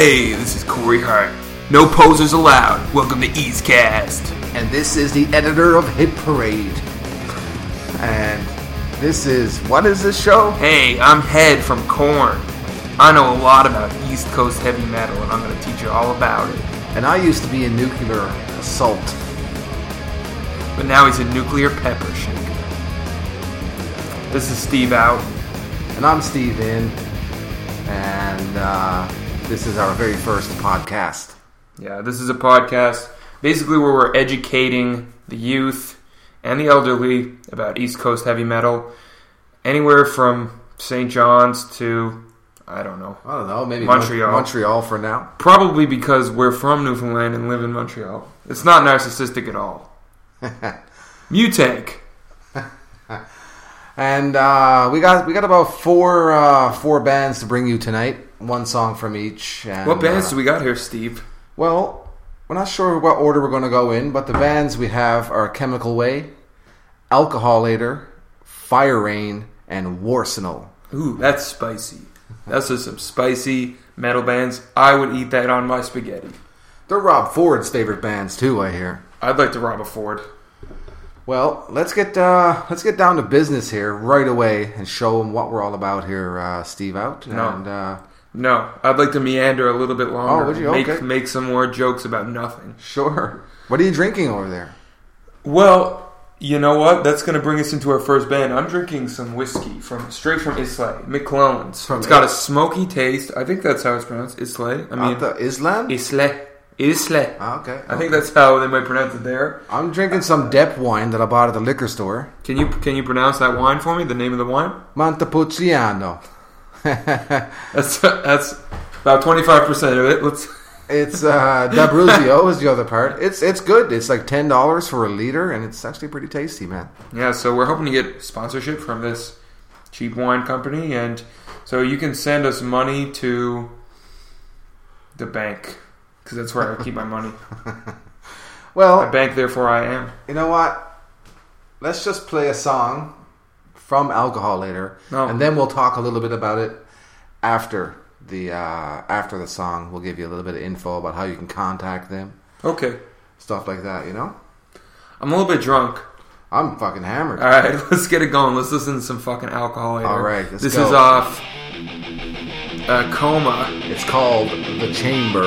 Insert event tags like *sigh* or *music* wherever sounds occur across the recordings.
Hey, this is Corey Hart. No posers allowed. Welcome to Eastcast. and this is the editor of Hit Parade. And this is what is this show? Hey, I'm Head from Korn. I know a lot about East Coast heavy metal, and I'm going to teach you all about it. And I used to be a nuclear assault. But now he's a nuclear pepper shaker. This is Steve Out. And I'm Steve In. And uh, this is our very first podcast. Yeah, this is a podcast basically where we're educating the youth and the elderly about East Coast heavy metal, anywhere from St. John's to I don't know. I don't know, maybe Montreal. Montreal for now. Probably because we're from Newfoundland and live in Montreal. It's not narcissistic at all. *laughs* Mutank. And uh, we got we got about four uh, four bands to bring you tonight. One song from each. And, What bands uh, do we got here, Steve? Well, we're not sure what order we're going to go in, but the bands we have are Chemical Way, Alcoholator, Fireign, and Warsenal. Ooh, that's spicy. That's just some spicy metal bands. I would eat that on my spaghetti. They're Rob Ford's favorite bands too, I hear. I'd like to rob a Ford. Well, let's get uh, let's get down to business here right away and show them what we're all about here, uh, Steve. Out No. and uh, No, I'd like to meander a little bit longer. Oh, would you? Make Okay. make some more jokes about nothing. sure. What are you drinking over there? Well, you know what? That's going to bring us into our first band. I'm drinking some whiskey from straight from Islay, McClelland's. From it's got a smoky taste. I think that's how it's pronounced. Islay. I mean, the Islam? Islay. Islay. Ah, okay. I think that's how they might pronounce it there. I'm drinking some Depp wine that I bought at the liquor store. Can you can you pronounce that wine for me? The name of the wine? Montepulciano. That's that's about twenty five percent of it. Let's. It's uh, D'Abruzzo is the other part. It's it's good. It's like ten dollars for a liter, and it's actually pretty tasty, man. Yeah, so we're hoping to get sponsorship from this cheap wine company, and so you can send us money to the bank because that's where I keep my money. *laughs* I Well, bank, therefore I am. you know what? Let's just play a song from Alcoholator, No. and then we'll talk a little bit about it after the uh, after the song. We'll give you a little bit of info about how you can contact them, Okay, stuff like that. You know, I'm a little bit drunk. I'm fucking hammered. All right, *laughs* let's get it going. Let's listen to some fucking alcohol. Later. All right, let's this go. is off uh, Coma. It's called the Chamber.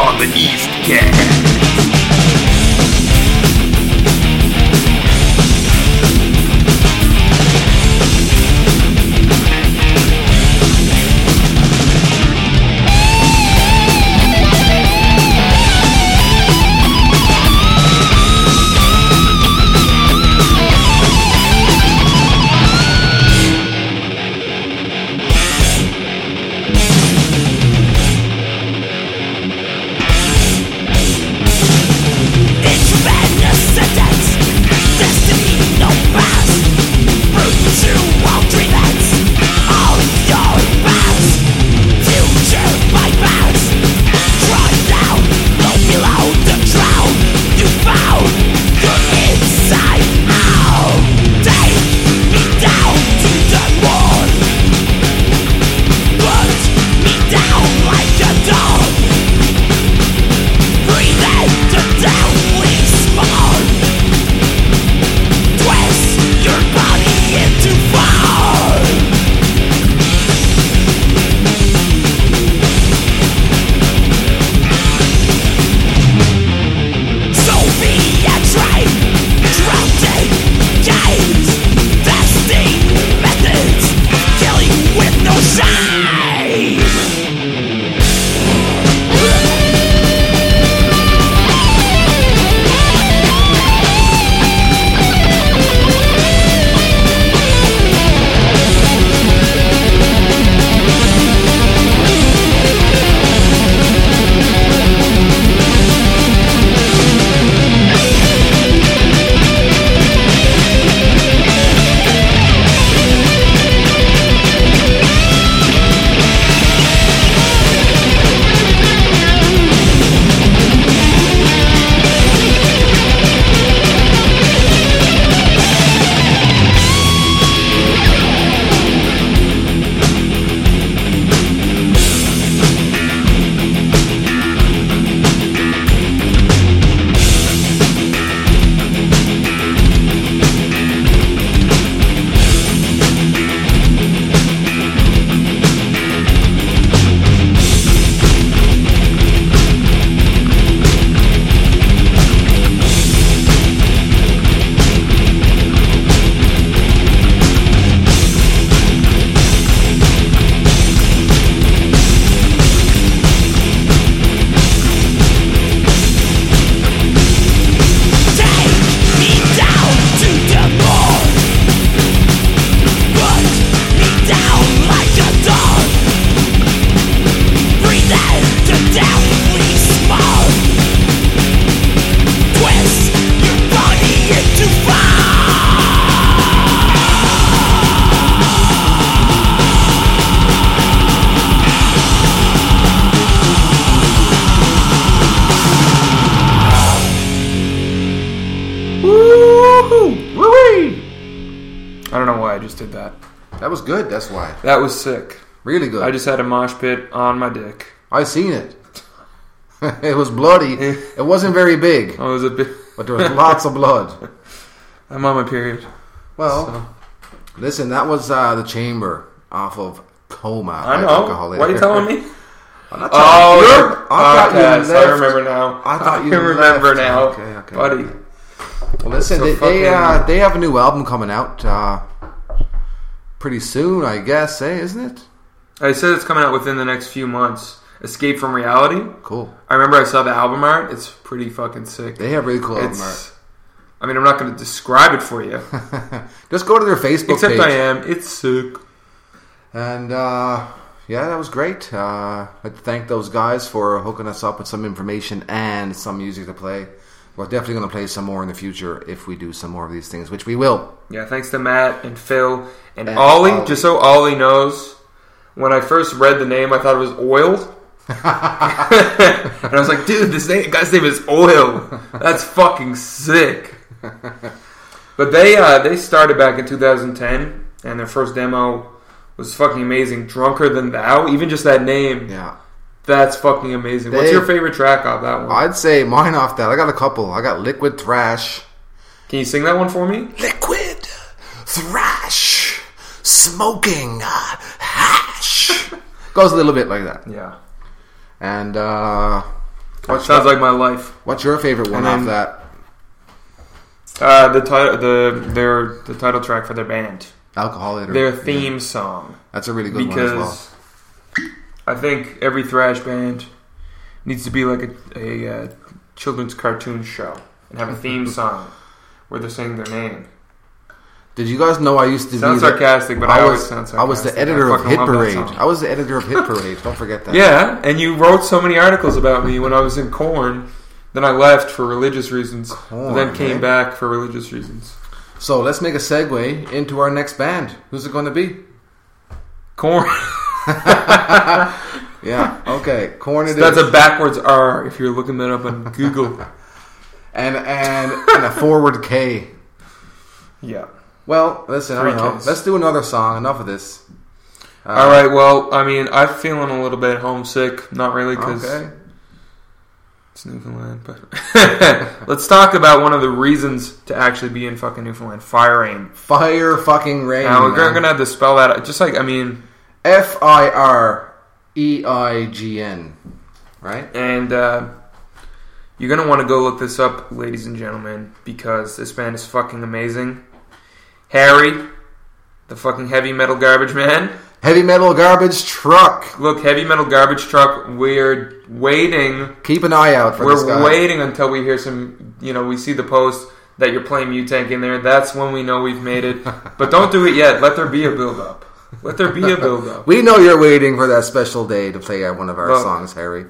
on the East Cast. That was sick. Really good. I just had a mosh pit on my dick. I seen it. *laughs* it was bloody. It wasn't very big, *laughs* I was a bit. but there was lots of blood. *laughs* I'm on my period. Well, So- listen, that was uh, the chamber off of Coma. I know. Alcohol What are you telling me? I'm not Oh, telling your you. I thought you podcast. I remember now. I thought you remember left. now, Okay, okay. buddy. Well, listen, So they they, uh, they have a new album coming out uh, pretty soon, I guess. Eh, isn't it? I said it's coming out within the next few months. Escape from Reality. Cool. I remember I saw the album art. It's pretty fucking sick. They have really cool album It's. I mean, I'm not going to describe it for you. *laughs* Just go to their Facebook except page. I am. It's sick. And uh, yeah, that was great. Uh, I'd thank those guys for hooking us up with some information and some music to play. We're definitely going to play some more in the future if we do some more of these things, which we will. Yeah, thanks to Matt and Phil and, And Ollie. Ollie. Just so Ollie knows, when I first read the name, I thought it was Oil. *laughs* and I was like, dude, this name, guy's name is Oil. That's fucking sick. But they uh, they started back in 2010, and their first demo was fucking amazing. Drunker than thou, even just that name, Yeah. That's fucking amazing. What's your favorite track off that one? I'd say mine off that. I got a couple. I got Liquid Thrash. Can you sing that one for me? Liquid Thrash. Smoking hash. *laughs* Goes a little bit like that. Yeah, And uh, what's, sounds like my life. what's your favorite one And off then- that? Uh, the title, the their the title track for their band, Alcoholator. their theme song, That's a really good one as well. I think every thrash band needs to be like a, a uh, children's cartoon show and have a theme *laughs* song where they're saying their name. Did you guys know I used to Sounds be the- sarcastic, but I, I always was, sound sarcastic. I was the editor of Hit Parade. I was the editor of Hit Parade. Don't forget that. Yeah, and you wrote so many articles about me when I was in Korn. Then I left for religious reasons. Korn, then came eh? back for religious reasons. So let's make a segue into our next band. Who's it going to be? Korn. *laughs* *laughs* Yeah. Okay. Korn it is. That's a backwards R if you're looking that up on Google. *laughs* and and and a forward K. yeah. Well, listen. I don't Three know. Let's do another song. Enough of this. Uh, All right. Well, I mean, I'm feeling a little bit homesick. Not really, because Okay. it's Newfoundland. But *laughs* let's talk about one of the reasons to actually be in fucking Newfoundland: Fireign. Fire fucking rain. Now we're man. gonna have to spell that. out. Just like I mean, F I R E I G N. Right. and uh, you're gonna want to go look this up, ladies and gentlemen, because this band is fucking amazing. Harry, the fucking heavy metal garbage man. Heavy metal garbage truck. Look, heavy metal garbage truck. We're waiting. Keep an eye out for this We're waiting until we hear some. You know, we see the post that you're playing Mutank in there. That's when we know we've made it. *laughs* But don't do it yet. Let there be a build up. Let there be a build *laughs* up. We know you're waiting for that special day to play out one of our Well- songs, Harry.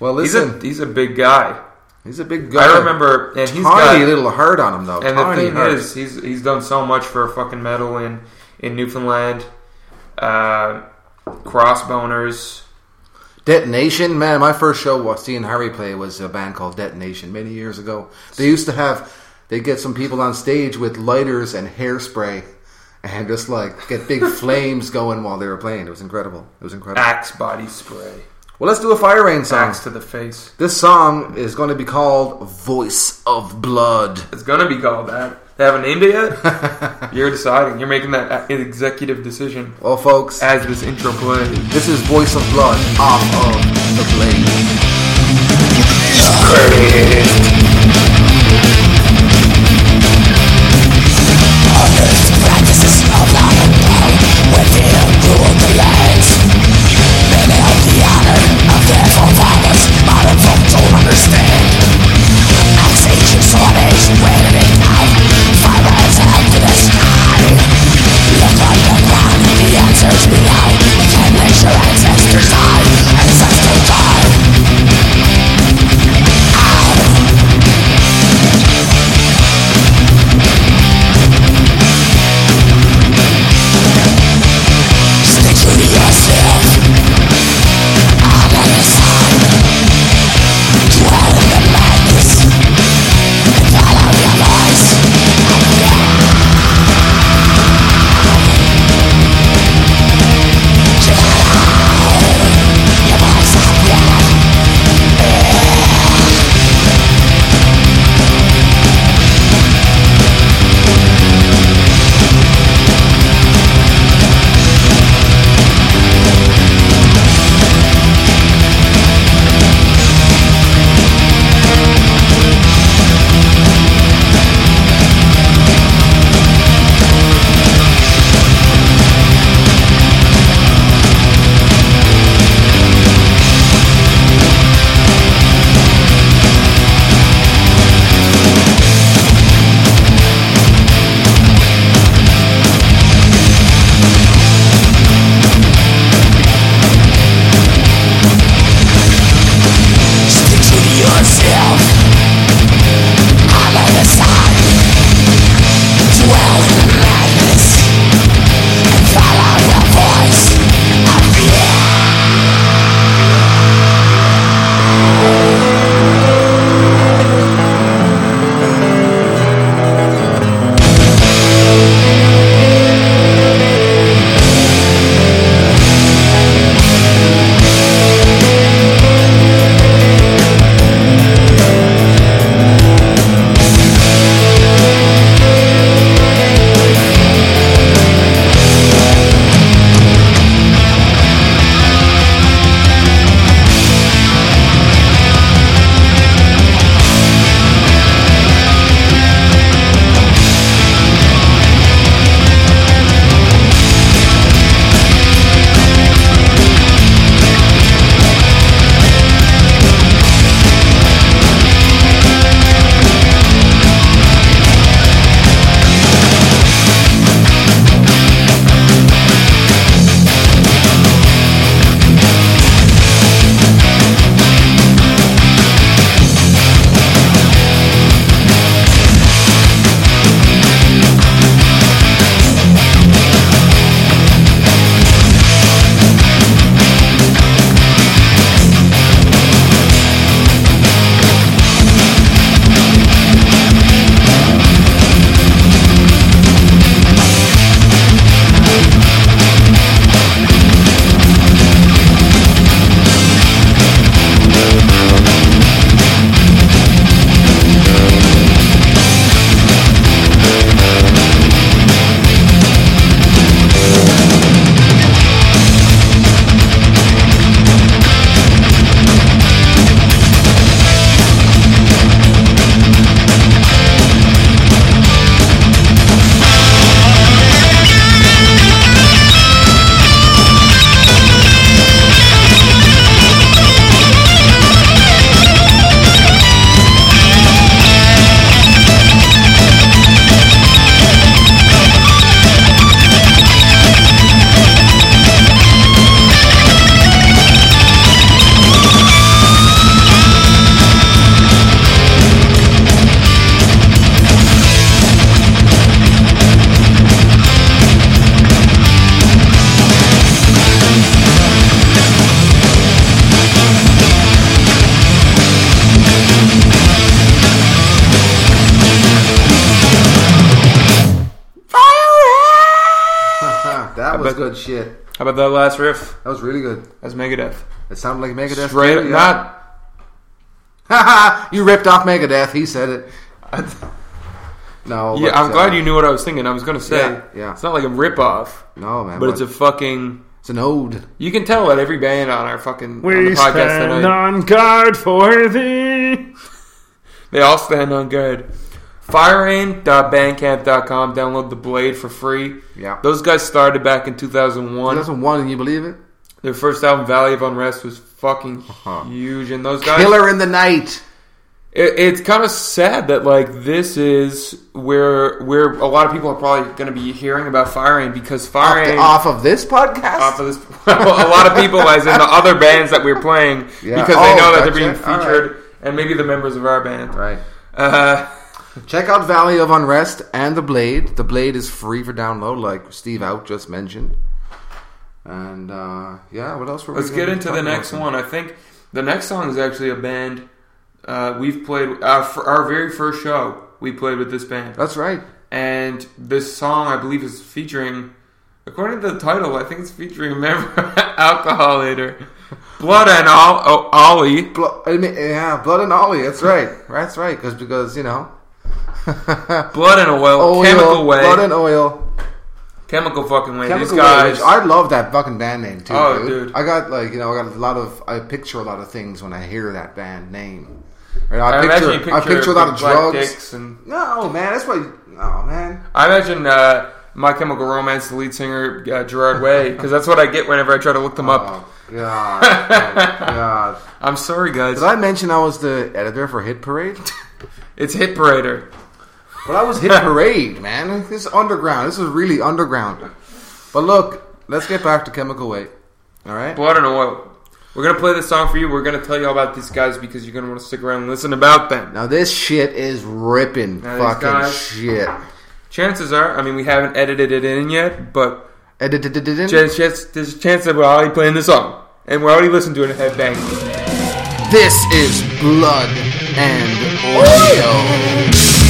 Well, He's listen, a he's a big guy. he's a big guy. I remember, and he's tiny got. A little heart on him though. And the thing is, he's he's done so much for a fucking metal in in Newfoundland. Uh, Crossboners. Detonation, man. My first show was seeing Harry play was a band called Detonation many years ago. They used to have they get some people on stage with lighters and hairspray and just like get big *laughs* flames going while they were playing. It was incredible. It was incredible. Axe body spray. Well, let's do a Fireign song. Axe to the face. This song is going to be called "Voice of Blood." It's gonna be called that. They haven't named it yet. *laughs* You're deciding. You're making that executive decision Well, folks, as this intro plays. this is "Voice of Blood" off of the Blade. About that last riff? That was really good. That's Megadeth. It sounded like Megadeth. Straight up, too, not. Haha, you ripped off Megadeth. He said it. *laughs* No. Yeah, but, I'm glad uh, you knew what I was thinking. I was gonna say, Yeah, yeah. it's not like a rip off, No, man. but it's a fucking. it's an ode. You can tell that every band on our fucking on the We podcast stand tonight, on guard for thee. *laughs* they all stand on good. Fireign.bandcamp.com. Download the Blade for free. Yeah. Those guys started back in 2001. 2001, and you believe it? Their first album, Valley of Unrest, was fucking Uh-huh. huge, and those guys. Killer in the Night. It, it's kind of sad that like this is where where a lot of people are probably going to be hearing about Fire because Fire Off, off of this podcast? off of this. *laughs* a lot of people, as in the *laughs* other bands that we're playing, Yeah. because Oh, they know that they're being featured, and maybe the members of our band. right. Uh, Check out Valley of Unrest and The Blade. The Blade is free for download, like Steve Out just mentioned. And uh, yeah, what else were we let's gonna get into the next one. I think the next song is actually a band uh, we've played uh, for our very first show. We played with this band. That's right. and this song I believe is featuring, according to the title, I think it's featuring a *laughs* member of Alcoholator, Blood and oh, Ollie. Blo- I mean, yeah, Blood and Ollie. That's right. That's right. Because because you know, *laughs* Blood and Oil, oil, Chemical Way, Blood and Oil. Chemical fucking Way. Chemical These guys, Way, I love that fucking band name too. Oh, dude. dude. I got like you know I got a lot of I picture a lot of things when I hear that band name. Right, I, I, imagine picture, I picture, picture a lot of drugs. and No, man, that's why. Oh man, I imagine uh, My Chemical Romance, the lead singer uh, Gerard Way, because that's what I get whenever I try to look them up. Oh god, oh, *laughs* god. I'm sorry, guys. Did I mention I was the editor for Hit Parade? It's Hit Parader. But I was Hit Parade, man. This is underground. This is really underground. But look, let's get back to Chemical Way. All right. Well, I don't know what. We're gonna play this song for you. We're gonna tell you all about these guys because you're gonna want to stick around and listen about them. Now this shit is ripping Now these fucking guys- shit. Chances are, I mean, we haven't edited it in yet, but Edited. Chance, chance, there's a chance that we're already playing the song. And we're already listening to it and headbang. This is blood and oil.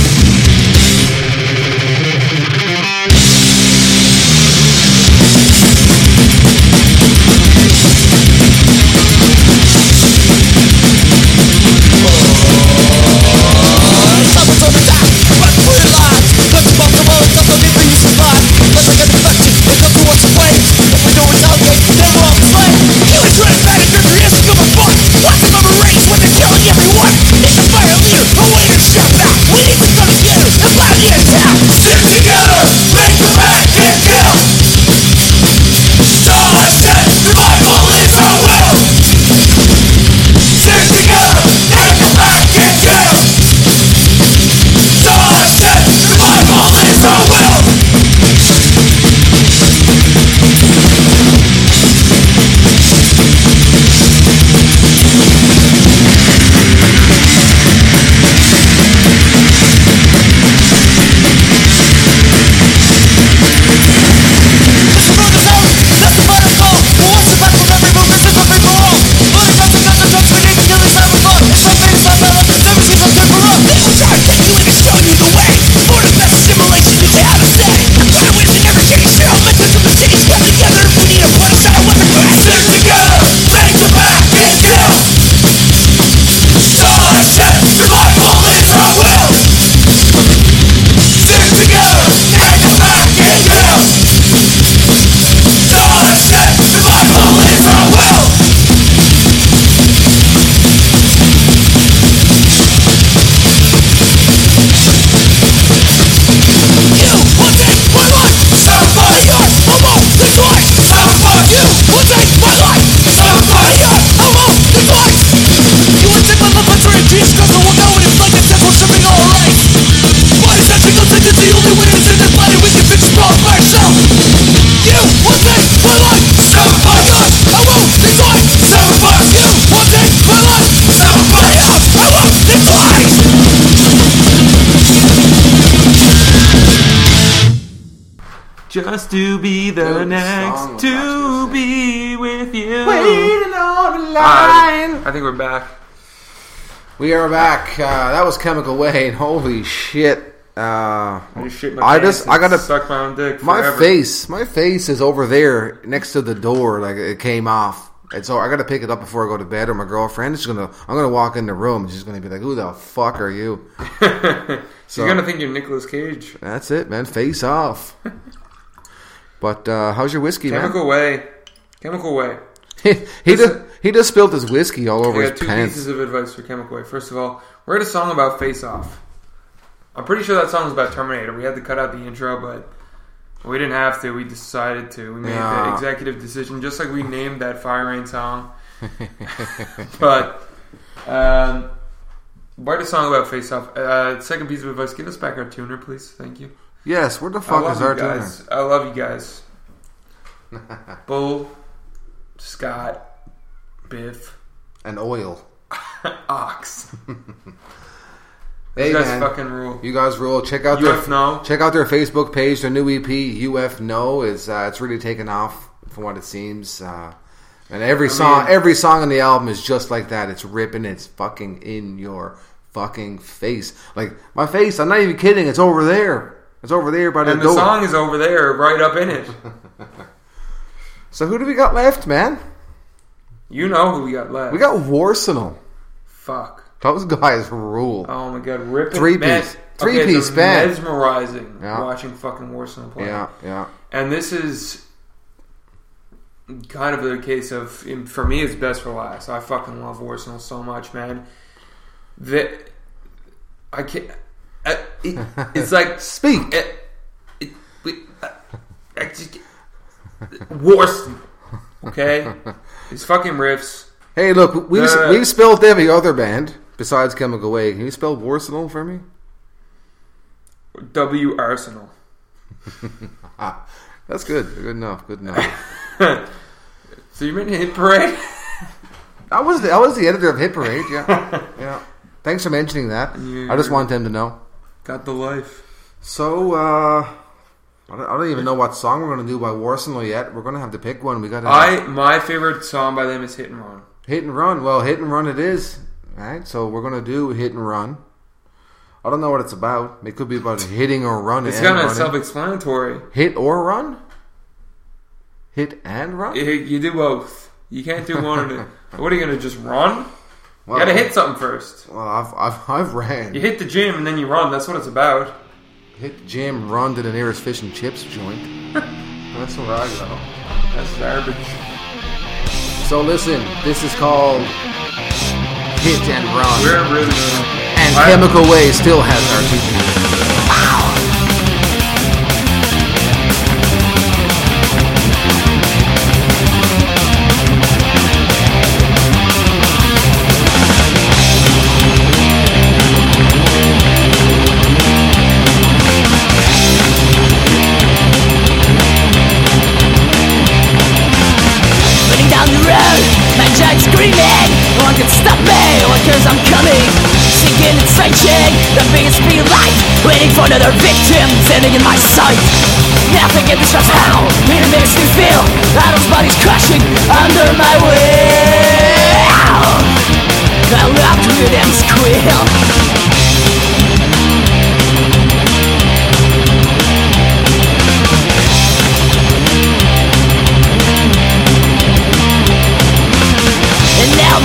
Just to be the Dude, next to be with you. Waiting on the line. I think we're back. We are back. Uh, that was Chemical Way, and holy shit. Uh, I just I just- I gotta- suck my own dick. my face, my face is over there next to the door. Like it came off, and so I got to pick it up before I go to bed. Or my girlfriend is gonna, I'm gonna walk in the room. She's gonna be like, "Who the fuck are you?" *laughs* So You're gonna think you're Nicolas Cage. That's it, man. Face off. *laughs* but uh, how's your whiskey, Chemical way. Chemical way. man? *laughs* he he just he just spilled his whiskey all over I his got two pants. pieces of advice for Chemical Way. First of all, write a song about Face Off. I'm pretty sure that song was about Terminator. We had to cut out the intro, but we didn't have to. We decided to. We made Yeah. the executive decision, just like we *laughs* named that Fireign song. *laughs* but um, write a song about Face Off. Uh, second piece of advice: give us back our tuner, please. Thank you. Yes, where the fuck is our tuner? guys. I love you guys. *laughs* Bull, Scott, Biff, And oil. *laughs* Ox. Hey you guys man, fucking rule. you guys rule. Check out UF their no. check out their Facebook page. Their new EP, UF No, is uh, it's really taken off from what it seems. Uh, and every song, mean- every song on the album is just like that. It's ripping. It's fucking in your fucking face. Like my face. I'm not even kidding. It's over there. It's over there by the And the door. song is over there, right up in it. *laughs* so who do we got left, man? You know who we got left. We got Warsenal. Fuck. Those guys rule. Oh my god, ripping Three man, piece. Three okay, piece band. Mesmerizing Yeah. watching fucking Warsaw play. yeah, yeah. And this is kind of the case of, for me, it's best for last. I fucking love Warsaw so much, man. That I can't. Uh, it- it's like *laughs* Speak. it, it, we, uh, just- Warsaw. Okay, these fucking riffs. Hey, look, we've Uh, we've spelled every other band besides Chemical Way. Can you spell Warsenal for me? W Arsenal. *laughs* That's good. Good enough. Good enough. *laughs* So you mean Hit Parade? I was the I was the editor of Hit Parade. Yeah, yeah. Thanks for mentioning that. You- I just want them to know. Got the life. So uh, I, don't, I don't even know what song we're going to do by Warsenal yet. We're going to have to pick one. We got to I my favorite song by them is Hit and Run. hit and run. Well, hit and run it is. All right. So we're going to do hit and run. I don't know what it's about. It could be about hitting or running. It's kind of self-explanatory. hit or run. Hit and run. You, you do both. You can't do one. and *laughs* what are you gonna just run? Well, you gotta hit something first. Well, I've I've, I've ran. You hit the gym and then you run. That's what it's about. Hit the gym, run to the nearest fish and chips joint. *laughs* That's where I go. That's garbage. So listen, this is called Hit and Run. We're really. and Chemical Way still has our teaching. Screaming. No one can stop me, no one cares I'm coming. Sinking and searching, the biggest speed light Waiting for another victim, standing in my sight. Nothing can disrupt how it makes me feel. Adam's body's crashing under my will. I love to hear them squeal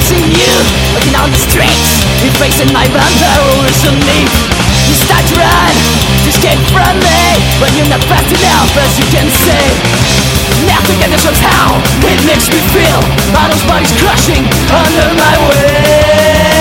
I'm you. Walking down the streets You're facing my barrel underneath You start to run to escape from me. But you're not fast enough as you can see. Nothing can disrupt how it makes me feel. All those bodies crushing under my will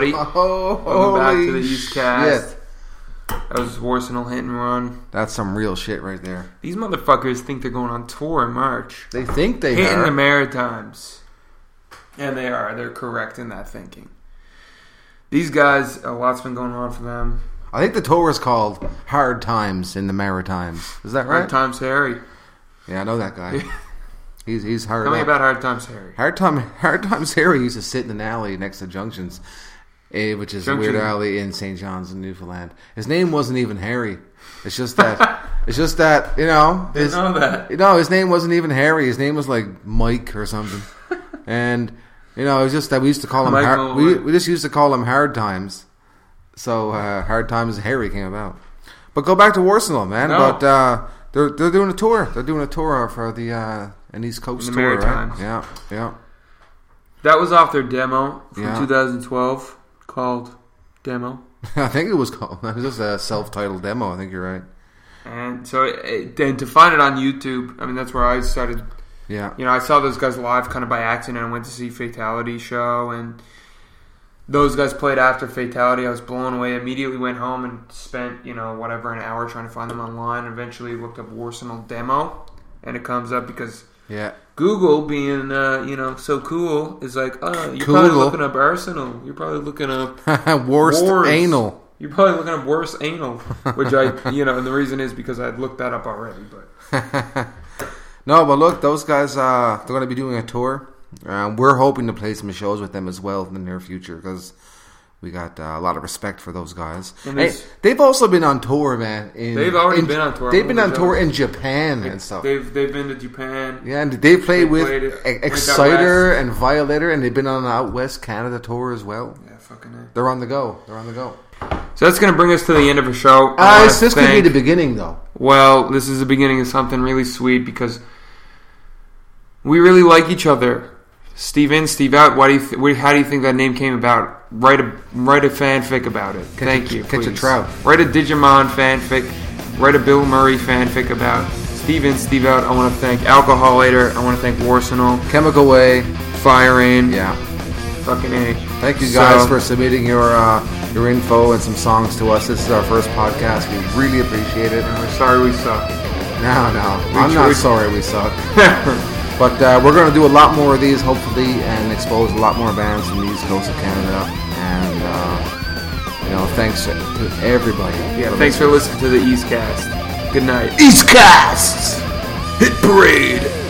everybody. Oh, *laughs* Welcome back to the East Cast. shit. That was Warsenal hit and run. That's some real shit right there. These motherfuckers think they're going on tour in March. They think they are. Hitting are. the Maritimes. And they are. They're correct in that thinking. These guys, a lot's been going on for them. I think the tour is called Hard Times in the Maritimes. Is that right? Hard Times Harry. Yeah, I know that guy. *laughs* he's he's hard. Tell me up. about Hard Times Harry. Hard time. Hard times. Harry used to sit in an alley next to Junctions, eh, which is a weird alley in St. John's in Newfoundland. His name wasn't even Harry. It's just that. *laughs* it's just that you know. Didn't His, know that. No, his name wasn't even Harry. His name was like Mike or something. *laughs* and you know, it was just that we used to call him. Hard, we we just used to call him Hard Times. So uh, Hard Times Harry came about. But go back to Warsenal, man. No. But uh, they're they're doing a tour. They're doing a tour for the uh, an East Coast The tour, right? Yeah, yeah. That was off their demo from Yeah. 2012 called Demo. *laughs* I think it was called. It was just a self-titled demo. I think you're right. And so, it, and to find it on YouTube, I mean, that's where I started. Yeah, You know, I saw those guys live kind of by accident. I went to see Fatality show, and those guys played after Fatality. I was blown away. Immediately went home and spent, you know, whatever, an hour trying to find them online. Eventually looked up Warsenal demo, and it comes up because yeah. Google, being, uh, you know, so cool, is like, oh, you're probably looking up Arsenal. You're probably looking up *laughs* Worst Wars. anal. You're probably looking up worse anal, which I, *laughs* you know, and the reason is because I'd looked that up already. But *laughs* No, but look, those guys. Uh, they're going to be doing a tour. Uh, we're hoping to play some shows with them as well in the near future because we got uh, a lot of respect for those guys. And Hey, they've also been on tour, man. In, They've already in- been on tour. They've been on tour in Japan and stuff. they've they've been to Japan. Yeah, and they play with played it- Ex- went out Exciter and Violator, and they've been on an Out West Canada tour as well. Yeah, fucking. A. They're on the go. They're on the go. So that's gonna bring us to the end of a show. Uh, this could be the beginning, though. Well, this is the beginning of something really sweet because we really like each other. Steve in, Steve out. Why do you? Th- how do you think that name came about? Write a write a fanfic about it. Thank a- you. catch a trout. Write a Digimon fanfic. Write a Bill Murray fanfic about Steve in, Steve out. I want to thank Alcoholator. I want to thank Warsenal, Chemical Way. Fireign. Yeah. Fucking a. Thank you guys So- for submitting your uh, your info and some songs to us. This is our first podcast. We really appreciate it. And we're sorry we suck. No, no, We I'm not sorry we suck. *laughs* But uh, we're going to do a lot more of these, hopefully, and expose a lot more bands from the East Coast of Canada. And uh, you know, thanks to everybody. yeah. Thanks for listening to the East Cast. Good night. East Cast Hit Parade.